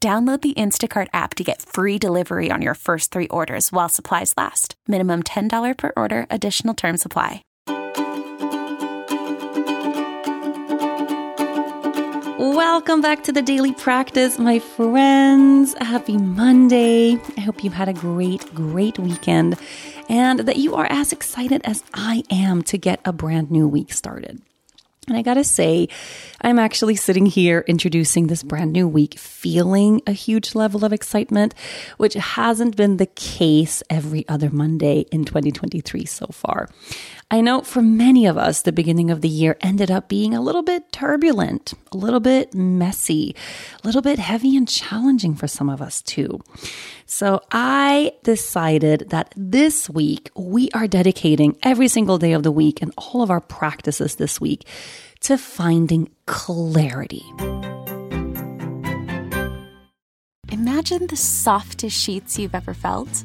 Download the Instacart app to get free delivery on your first three orders while supplies last. Minimum $10 per order, additional term supply. Welcome back to the daily practice, my friends. Happy Monday. I hope you've had a great, great weekend and that you are as excited as I am to get a brand new week started. And I gotta say, I'm actually sitting here introducing this brand new week feeling a huge level of excitement, which hasn't been the case every other Monday in 2023 so far. I know for many of us, the beginning of the year ended up being a little bit turbulent, a little bit messy, a little bit heavy and challenging for some of us too. So I decided that this week we are dedicating every single day of the week and all of our practices this week to finding clarity. Imagine the softest sheets you've ever felt.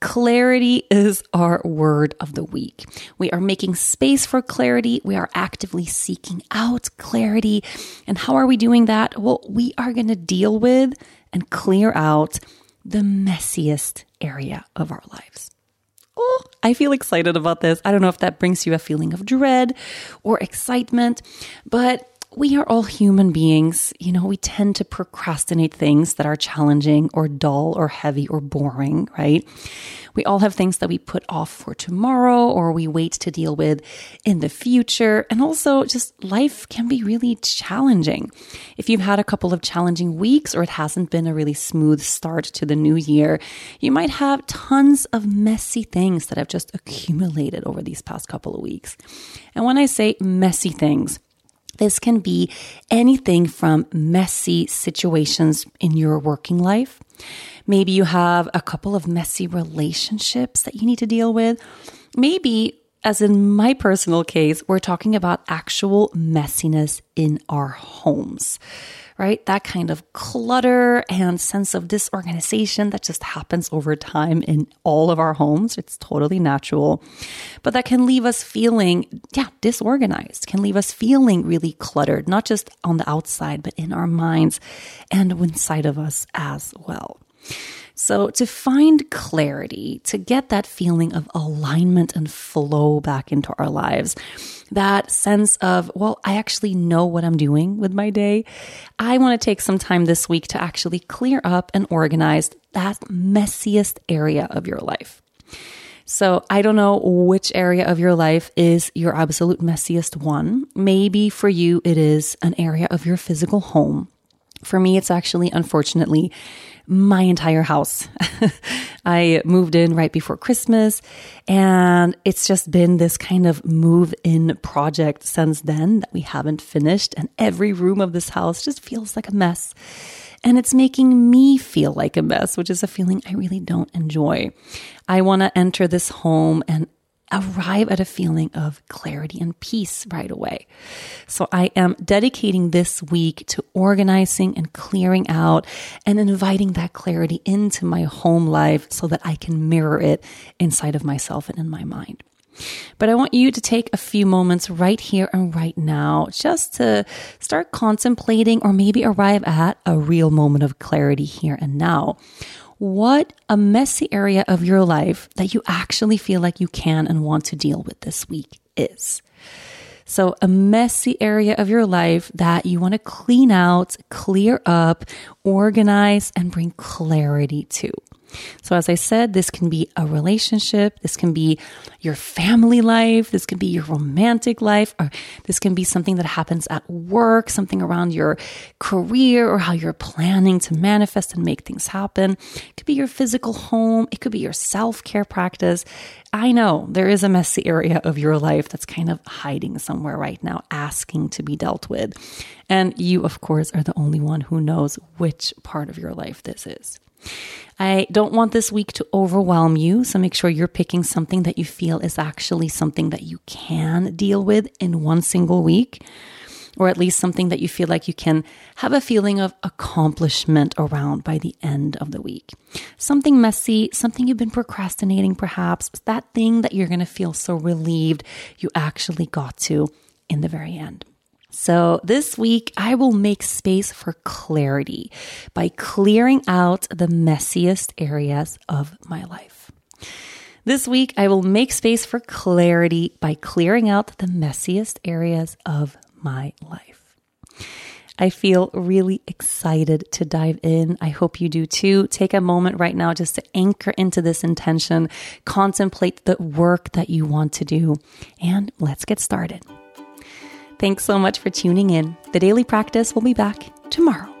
Clarity is our word of the week. We are making space for clarity. We are actively seeking out clarity. And how are we doing that? Well, we are going to deal with and clear out the messiest area of our lives. Oh, I feel excited about this. I don't know if that brings you a feeling of dread or excitement, but we are all human beings. You know, we tend to procrastinate things that are challenging or dull or heavy or boring, right? We all have things that we put off for tomorrow or we wait to deal with in the future. And also, just life can be really challenging. If you've had a couple of challenging weeks or it hasn't been a really smooth start to the new year, you might have tons of messy things that have just accumulated over these past couple of weeks. And when I say messy things, this can be anything from messy situations in your working life. Maybe you have a couple of messy relationships that you need to deal with. Maybe, as in my personal case, we're talking about actual messiness in our homes right? That kind of clutter and sense of disorganization that just happens over time in all of our homes. It's totally natural. But that can leave us feeling, yeah, disorganized, can leave us feeling really cluttered, not just on the outside, but in our minds and inside of us as well. So, to find clarity, to get that feeling of alignment and flow back into our lives, that sense of, well, I actually know what I'm doing with my day, I want to take some time this week to actually clear up and organize that messiest area of your life. So I don't know which area of your life is your absolute messiest one. Maybe for you, it is an area of your physical home. For me, it's actually, unfortunately, my entire house. I moved in right before Christmas and it's just been this kind of move in project since then that we haven't finished. And every room of this house just feels like a mess. And it's making me feel like a mess, which is a feeling I really don't enjoy. I want to enter this home and arrive at a feeling of clarity and peace right away. So I am dedicating this week to organizing and clearing out and inviting that clarity into my home life so that I can mirror it inside of myself and in my mind. But I want you to take a few moments right here and right now just to start contemplating or maybe arrive at a real moment of clarity here and now what a messy area of your life that you actually feel like you can and want to deal with this week is. So, a messy area of your life that you want to clean out, clear up, organize, and bring clarity to. So, as I said, this can be a relationship, this can be your family life, this can be your romantic life, or this can be something that happens at work, something around your career, or how you're planning to manifest and make things happen. It could be your physical home, it could be your self care practice. I know there is a messy area of your life that's kind of hiding somewhere right now, asking to be dealt with. And you, of course, are the only one who knows which part of your life this is. I don't want this week to overwhelm you, so make sure you're picking something that you feel is actually something that you can deal with in one single week, or at least something that you feel like you can have a feeling of accomplishment around by the end of the week. Something messy, something you've been procrastinating, perhaps, that thing that you're going to feel so relieved you actually got to in the very end. So this week, I will make space for clarity by clearing out the messiest areas of my life. This week, I will make space for clarity by clearing out the messiest areas of my life. I feel really excited to dive in. I hope you do too. Take a moment right now just to anchor into this intention, contemplate the work that you want to do, and let's get started. Thanks so much for tuning in. The Daily Practice will be back tomorrow.